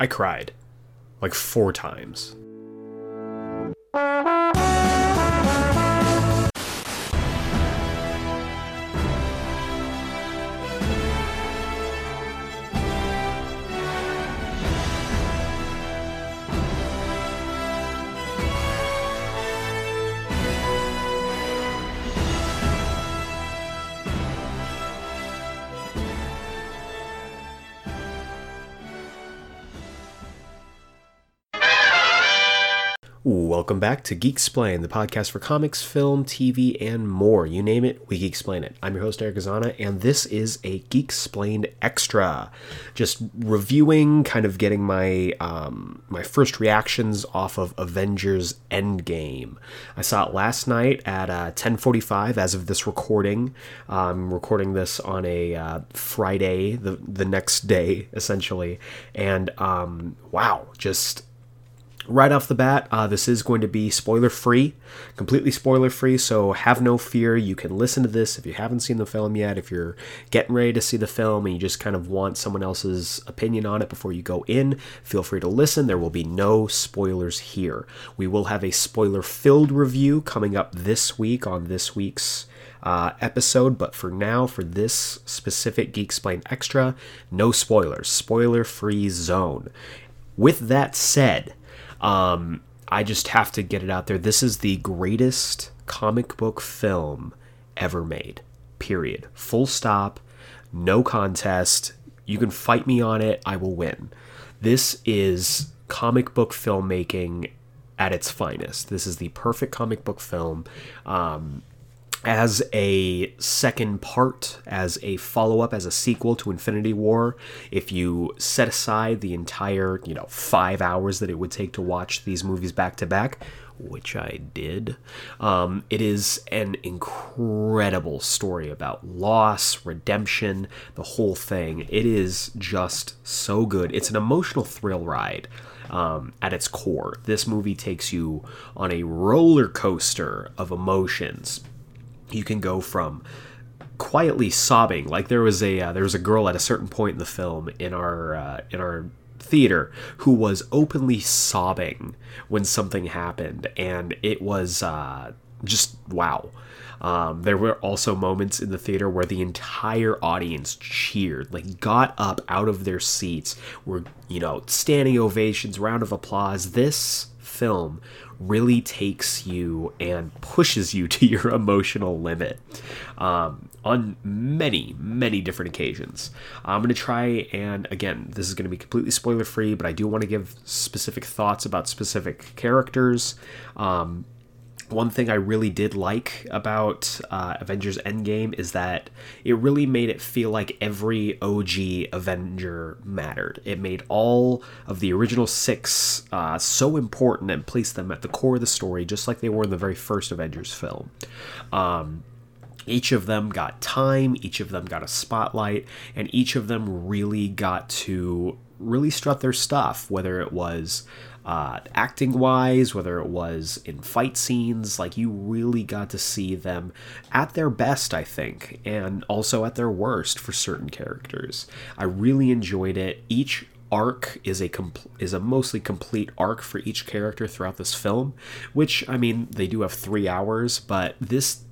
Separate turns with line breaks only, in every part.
I cried like four times. Welcome back to Geeksplained, the podcast for comics, film, TV, and more. You name it, we Geeksplain it. I'm your host, Eric Azana, and this is a Geeksplained Extra. Just reviewing, kind of getting my um, my first reactions off of Avengers Endgame. I saw it last night at uh, 10:45 as of this recording. I'm recording this on a uh, Friday, the the next day essentially, and um, wow, just right off the bat, uh, this is going to be spoiler free, completely spoiler free. So have no fear. You can listen to this if you haven't seen the film yet. If you're getting ready to see the film and you just kind of want someone else's opinion on it before you go in, feel free to listen. There will be no spoilers here. We will have a spoiler filled review coming up this week on this week's. Uh, episode, but for now, for this specific Geeksplained Extra, no spoilers, spoiler free zone. With that said, um, I just have to get it out there. This is the greatest comic book film ever made. Period. Full stop. No contest. You can fight me on it. I will win. This is comic book filmmaking at its finest. This is the perfect comic book film. Um, as a second part, as a follow up, as a sequel to Infinity War, if you set aside the entire, you know, five hours that it would take to watch these movies back to back, which I did, um, it is an incredible story about loss, redemption, the whole thing. It is just so good. It's an emotional thrill ride. Um, at its core, this movie takes you on a roller coaster of emotions, you can go from quietly sobbing like there was a uh, there was a girl at a certain point in the film in our uh, in our theater who was openly sobbing when something happened and it was uh, just wow um, there were also moments in the theater where the entire audience cheered, like got up out of their seats, were you know standing ovations, round of applause. This film really takes you and pushes you to your emotional limit um, on many, many different occasions. I'm going to try and, again, this is going to be completely spoiler free, but I do want to give specific thoughts about specific characters. Um, one thing I really did like about uh, Avengers Endgame is that it really made it feel like every OG Avenger mattered. It made all of the original six uh, so important and placed them at the core of the story, just like they were in the very first Avengers film. Um, each of them got time, each of them got a spotlight, and each of them really got to really strut their stuff, whether it was uh, acting wise, whether it was in fight scenes, like you really got to see them at their best, I think, and also at their worst for certain characters. I really enjoyed it. Each arc is a compl- is a mostly complete arc for each character throughout this film, which I mean they do have three hours, but this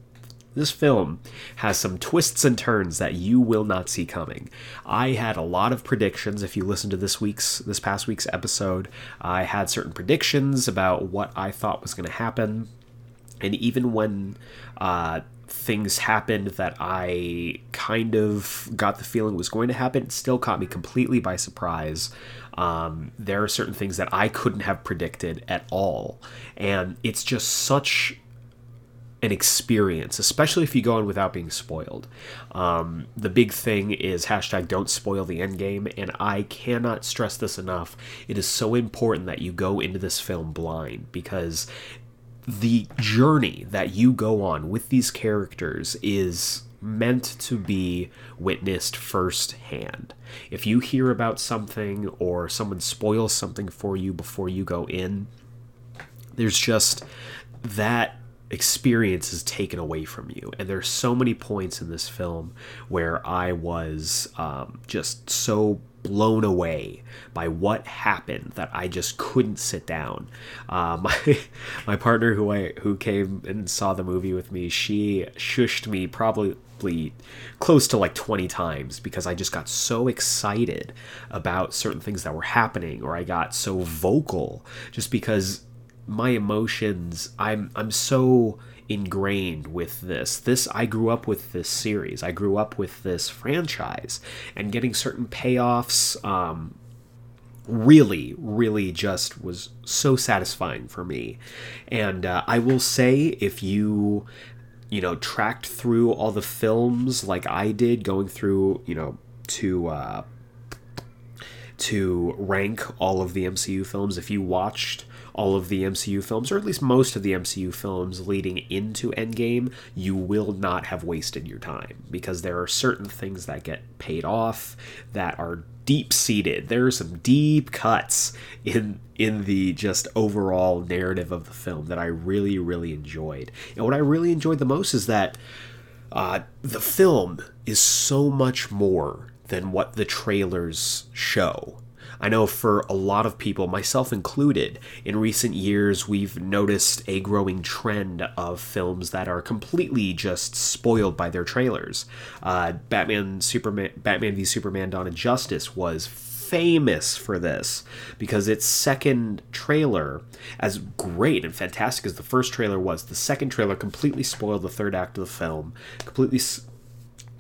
this film has some twists and turns that you will not see coming. I had a lot of predictions. If you listen to this week's, this past week's episode, I had certain predictions about what I thought was going to happen, and even when uh, things happened that I kind of got the feeling was going to happen, it still caught me completely by surprise. Um, there are certain things that I couldn't have predicted at all, and it's just such an experience, especially if you go in without being spoiled. Um, the big thing is hashtag don't spoil the end game, and I cannot stress this enough. It is so important that you go into this film blind because the journey that you go on with these characters is meant to be witnessed firsthand. If you hear about something or someone spoils something for you before you go in, there's just that experience is taken away from you. And there's so many points in this film where I was um, just so blown away by what happened that I just couldn't sit down. Uh, my my partner who I who came and saw the movie with me, she shushed me probably close to like 20 times because I just got so excited about certain things that were happening or I got so vocal just because my emotions I'm I'm so ingrained with this. This I grew up with this series. I grew up with this franchise, and getting certain payoffs um, really, really just was so satisfying for me. And uh, I will say, if you you know tracked through all the films like I did, going through you know to uh, to rank all of the MCU films, if you watched all of the MCU films, or at least most of the MCU films leading into Endgame, you will not have wasted your time because there are certain things that get paid off that are deep seated. There are some deep cuts in in the just overall narrative of the film that I really really enjoyed. And what I really enjoyed the most is that uh, the film is so much more than what the trailers show. I know for a lot of people, myself included, in recent years we've noticed a growing trend of films that are completely just spoiled by their trailers. Uh, Batman, Superman, Batman v Superman: Dawn of Justice was famous for this because its second trailer, as great and fantastic as the first trailer was, the second trailer completely spoiled the third act of the film, completely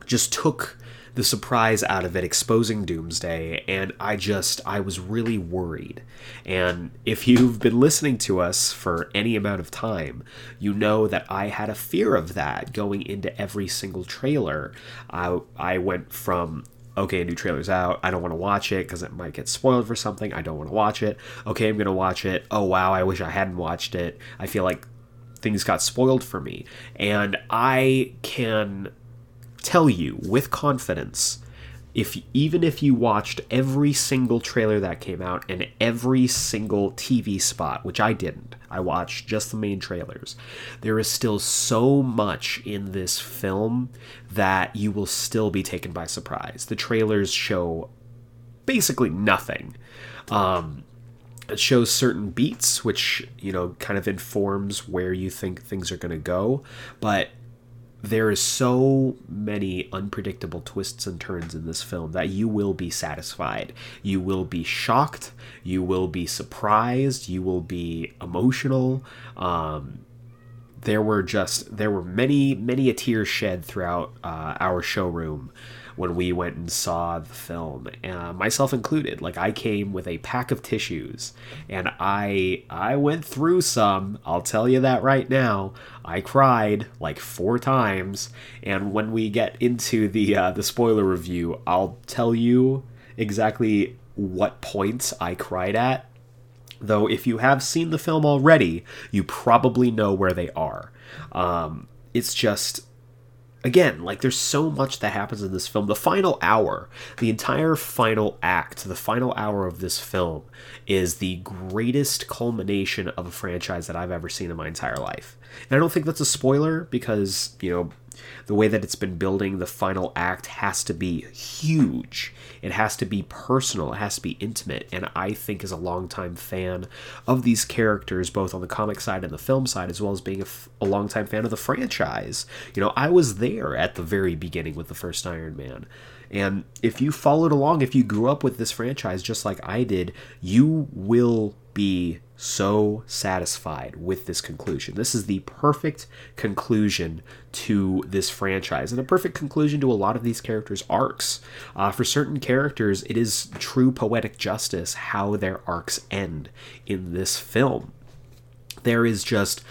just took the surprise out of it exposing Doomsday, and I just, I was really worried. And if you've been listening to us for any amount of time, you know that I had a fear of that going into every single trailer. I, I went from okay, a new trailer's out. I don't want to watch it because it might get spoiled for something. I don't want to watch it. Okay, I'm going to watch it. Oh, wow, I wish I hadn't watched it. I feel like things got spoiled for me. And I can tell you with confidence if even if you watched every single trailer that came out and every single TV spot, which I didn't, I watched just the main trailers, there is still so much in this film that you will still be taken by surprise. The trailers show basically nothing. Um, it shows certain beats, which you know kind of informs where you think things are going to go, but there is so many unpredictable twists and turns in this film that you will be satisfied. You will be shocked. You will be surprised. You will be emotional. Um, there were just there were many many a tear shed throughout uh, our showroom when we went and saw the film, uh, myself included. Like I came with a pack of tissues, and I I went through some. I'll tell you that right now. I cried like four times, and when we get into the uh, the spoiler review, I'll tell you exactly what points I cried at. Though, if you have seen the film already, you probably know where they are. Um, it's just again, like there's so much that happens in this film. The final hour, the entire final act, the final hour of this film is the greatest culmination of a franchise that I've ever seen in my entire life. And I don't think that's a spoiler because, you know, the way that it's been building, the final act has to be huge. It has to be personal. It has to be intimate. And I think, as a longtime fan of these characters, both on the comic side and the film side, as well as being a, f- a longtime fan of the franchise, you know, I was there at the very beginning with the first Iron Man. And if you followed along, if you grew up with this franchise just like I did, you will be so satisfied with this conclusion. This is the perfect conclusion to this franchise and a perfect conclusion to a lot of these characters' arcs. Uh, for certain characters, it is true poetic justice how their arcs end in this film. There is just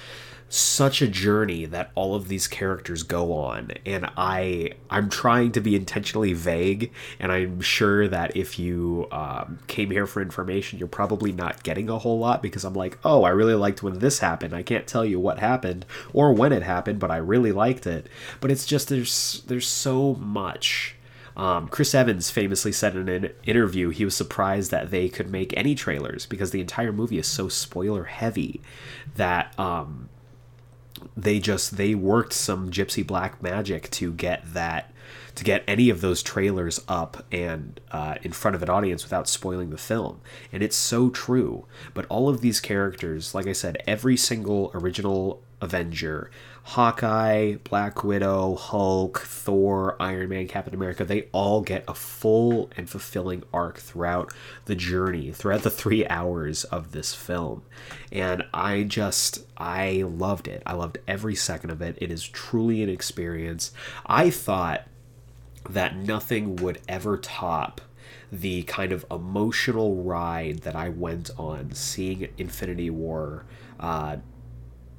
such a journey that all of these characters go on and i i'm trying to be intentionally vague and i'm sure that if you um, came here for information you're probably not getting a whole lot because i'm like oh i really liked when this happened. I can't tell you what happened or when it happened but i really liked it. But it's just there's there's so much. Um, Chris Evans famously said in an interview he was surprised that they could make any trailers because the entire movie is so spoiler heavy that um, they just they worked some gypsy black magic to get that to get any of those trailers up and uh, in front of an audience without spoiling the film. And it's so true. But all of these characters, like I said, every single original Avenger, Hawkeye, Black Widow, Hulk, Thor, Iron Man, Captain America, they all get a full and fulfilling arc throughout the journey, throughout the three hours of this film. And I just, I loved it. I loved every second of it. It is truly an experience. I thought that nothing would ever top the kind of emotional ride that I went on seeing Infinity War uh,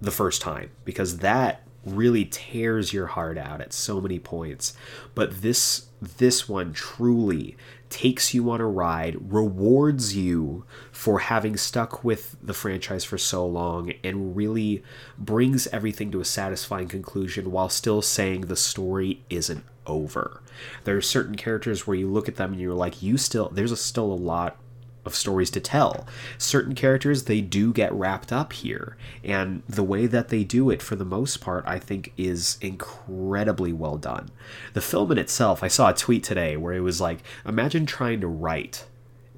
the first time. Because that really tears your heart out at so many points. But this this one truly takes you on a ride rewards you for having stuck with the franchise for so long and really brings everything to a satisfying conclusion while still saying the story isn't over. There are certain characters where you look at them and you're like you still there's a, still a lot of stories to tell. Certain characters, they do get wrapped up here. And the way that they do it, for the most part, I think is incredibly well done. The film in itself, I saw a tweet today where it was like, imagine trying to write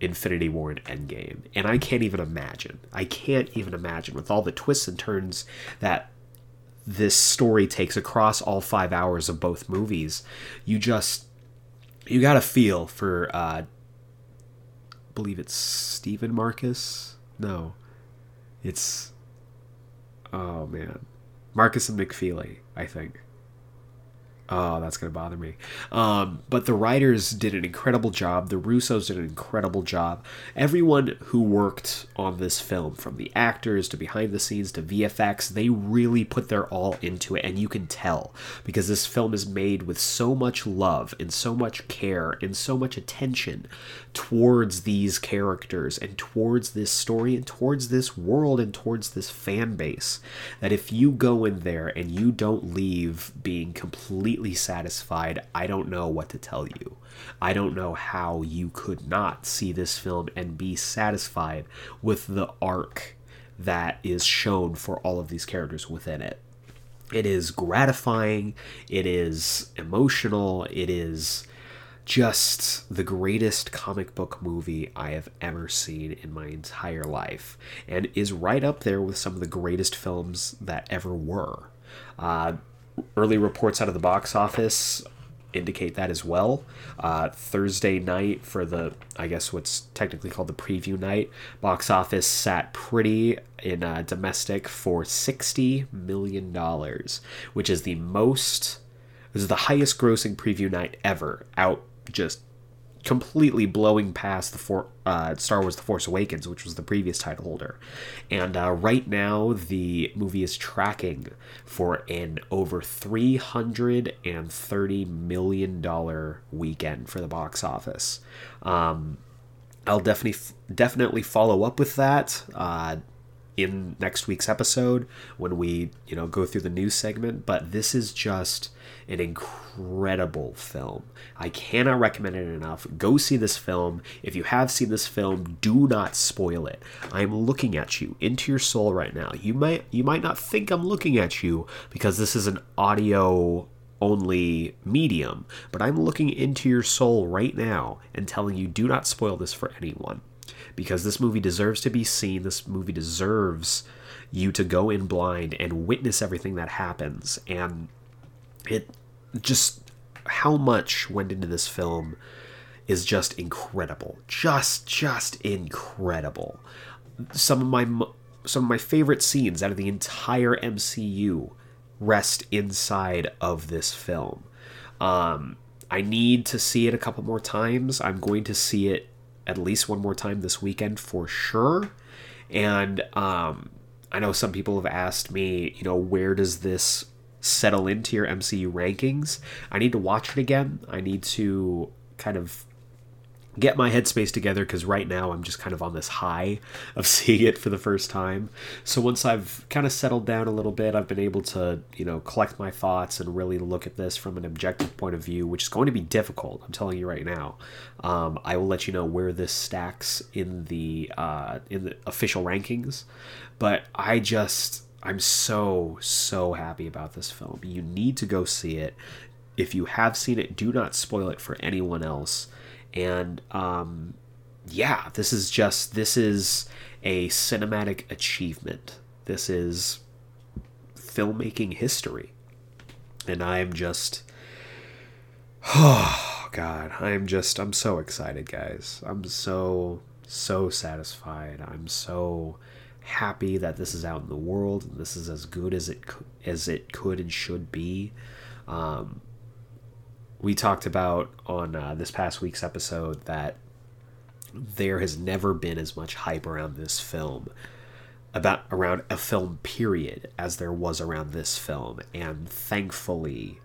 Infinity War and Endgame. And I can't even imagine. I can't even imagine with all the twists and turns that this story takes across all five hours of both movies. You just you got to feel for uh, believe it's Stephen Marcus. No, it's oh man, Markus and McFeely, I think. Oh, that's going to bother me. Um, but the writers did an incredible job. The Russos did an incredible job. Everyone who worked on this film, from the actors to behind the scenes to VFX, they really put their all into it. And you can tell because this film is made with so much love and so much care and so much attention towards these characters and towards this story and towards this world and towards this fan base that if you go in there and you don't leave being completely completely satisfied, I don't know what to tell you. I don't know how you could not see this film and be satisfied with the arc that is shown for all of these characters within it. It is gratifying, it is emotional, it is just the greatest comic book movie I have ever seen in my entire life, and is right up there with some of the greatest films that ever were. Uh, early reports out of the box office indicate that as well. Uh, Thursday night for the, I guess what's technically called the preview night, box office sat pretty in uh, domestic for $60 million, which is the most, this is the highest grossing preview night ever, out just completely blowing past the for, uh, Star Wars: The Force Awakens, which was the previous title holder. And uh, right now, the movie is tracking for an over three hundred and thirty million dollar weekend for the box office. Um, I'll definitely definitely follow up with that. Uh, in next week's episode when we you know go through the news segment but this is just an incredible film. I cannot recommend it enough. Go see this film. If you have seen this film do not spoil it. I'm looking at you into your soul right now. You might you might not think i'm looking at you because this is an audio only medium but i'm looking into your soul right now and telling you do not spoil this for anyone because this movie deserves to be seen. This movie deserves you to go in blind and witness everything that happens. And it just how much went into this film is just incredible. Just just incredible. Some of my some of my favorite scenes out of the entire MCU rest inside of this film. Um, I need to see it a couple more times. I'm going to see it at least one more time this weekend for sure. And um, I know some people have asked me, you know, where does this settle into your MCU rankings? I need to watch it again. I need to kind of get my headspace together because right now I'm just kind of on this high of seeing it for the first time. So once I've kind of settled down a little bit, I've been able to, you know, collect my thoughts and really look at this from an objective point of view, which is going to be difficult. I'm telling you right now. Um, I will let you know where this stacks in the uh, in the official rankings, but I just I'm so so happy about this film. You need to go see it if you have seen it, do not spoil it for anyone else. And um, yeah, this is just this is a cinematic achievement. This is filmmaking history. And I'm just oh god, I'm just I'm so excited, guys. I'm so so satisfied. I'm so happy that this is out in the world and this is as good as it as it could and should be. Um, we talked about on uh, this past week's episode that there has never been as much hype around this film about around a film period as there was around this film. And thankfully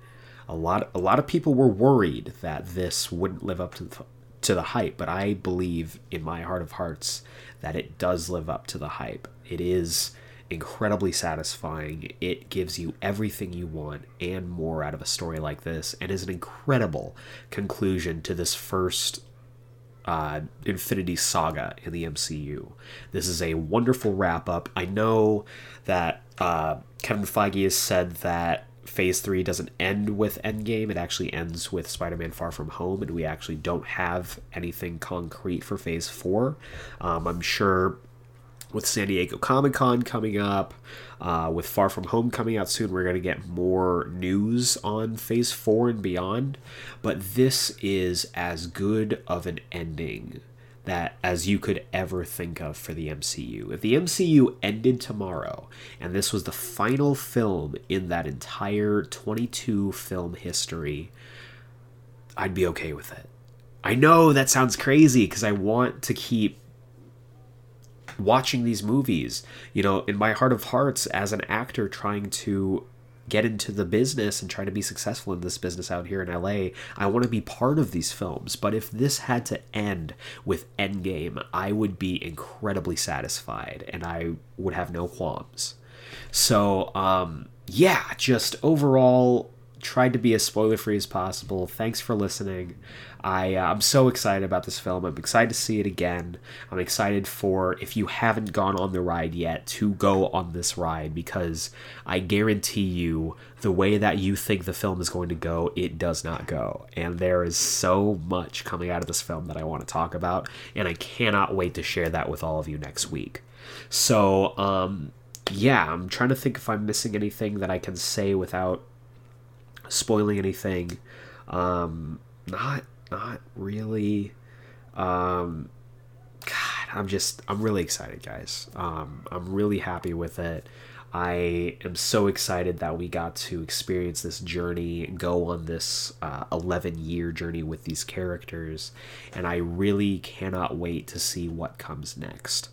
a lot a lot of people were worried that this wouldn't live up to the, to the hype but i believe in my heart of hearts that it does live up to the hype. It is incredibly satisfying it gives you everything you want and more out of a story like this and is an incredible conclusion to this first uh, Infinity Saga in the MCU. This is a wonderful wrap up. I know that uh, Kevin Feige has said that Phase 3 doesn't end with Endgame, it actually ends with Spider Man Far From Home, and we actually don't have anything concrete for Phase 4. Um, I'm sure with San Diego Comic Con coming up, uh, with Far From Home coming out soon, we're going to get more news on Phase 4 and beyond. But this is as good of an ending that as you could ever think of for the MCU. If the MCU ended tomorrow and this was the final film in that entire 22 film history, I'd be okay with it. I know that sounds crazy because I want to keep watching these movies. You know, in my heart of hearts, as an actor trying to get into the business and try to be successful in this business out here in LA, I want to be part of these films. But if this had to end with Endgame, I would be incredibly satisfied and I would have no qualms. So, um, yeah, just overall, tried to be as spoiler free as possible. Thanks for listening. I, uh, I'm so excited about this film. I'm excited to see it again. I'm excited for, if you haven't gone on the ride yet, to go on this ride because I guarantee you the way that you think the film is going to go, it does not go. And there is so much coming out of this film that I want to talk about, and I cannot wait to share that with all of you next week. So, um, yeah, I'm trying to think if I'm missing anything that I can say without spoiling anything. Um, not not really. Um, God, I'm just I'm really excited, guys. Um, I'm really happy with it. I am so excited that we got to experience this journey, go on this uh, 11 year journey with these characters, and I really cannot wait to see what comes next.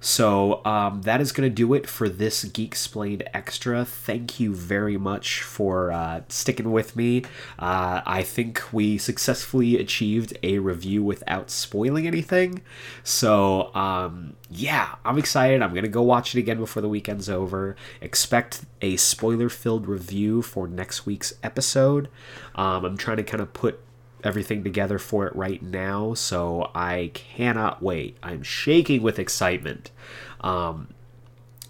So um, that is going to do it for this Geeksplained Extra. Thank you very much for uh, sticking with me. Uh, I think we successfully achieved a review without spoiling anything. So um, yeah, I'm excited. I'm going to go watch it again before the weekend's over. Expect a spoiler filled review for next week's episode. Um, I'm trying to kind of put everything together for it right now, so I cannot wait. I'm shaking with excitement. Um,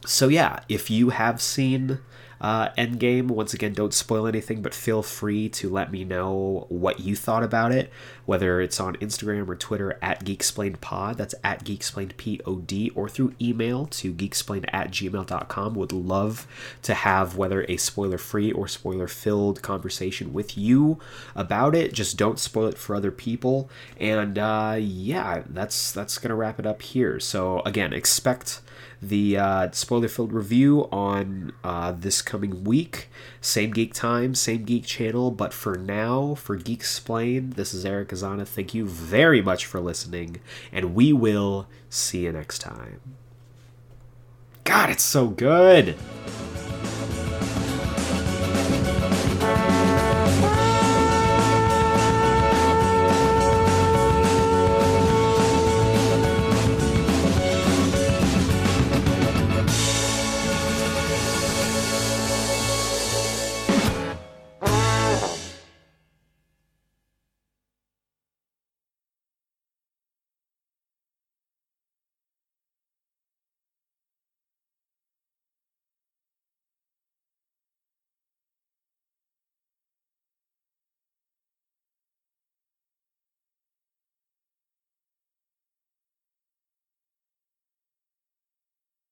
so yeah, if you have seen uh, Endgame. Once again, don't spoil anything, but feel free to let me know what you thought about it, whether it's on Instagram or Twitter at GeekSplainedPod, that's at GeekSplainedPod, or through email to geeksplained at gmail.com. Would love to have whether a spoiler free or spoiler filled conversation with you about it. Just don't spoil it for other people. And uh, yeah, that's that's gonna wrap it up here. So again, expect the uh, spoiler filled review on uh, this coming week. Same geek time, same geek channel. But for now, for Geeksplained, this is Eric Azana. Thank you very much for listening, and we will see you next time. God, it's so good.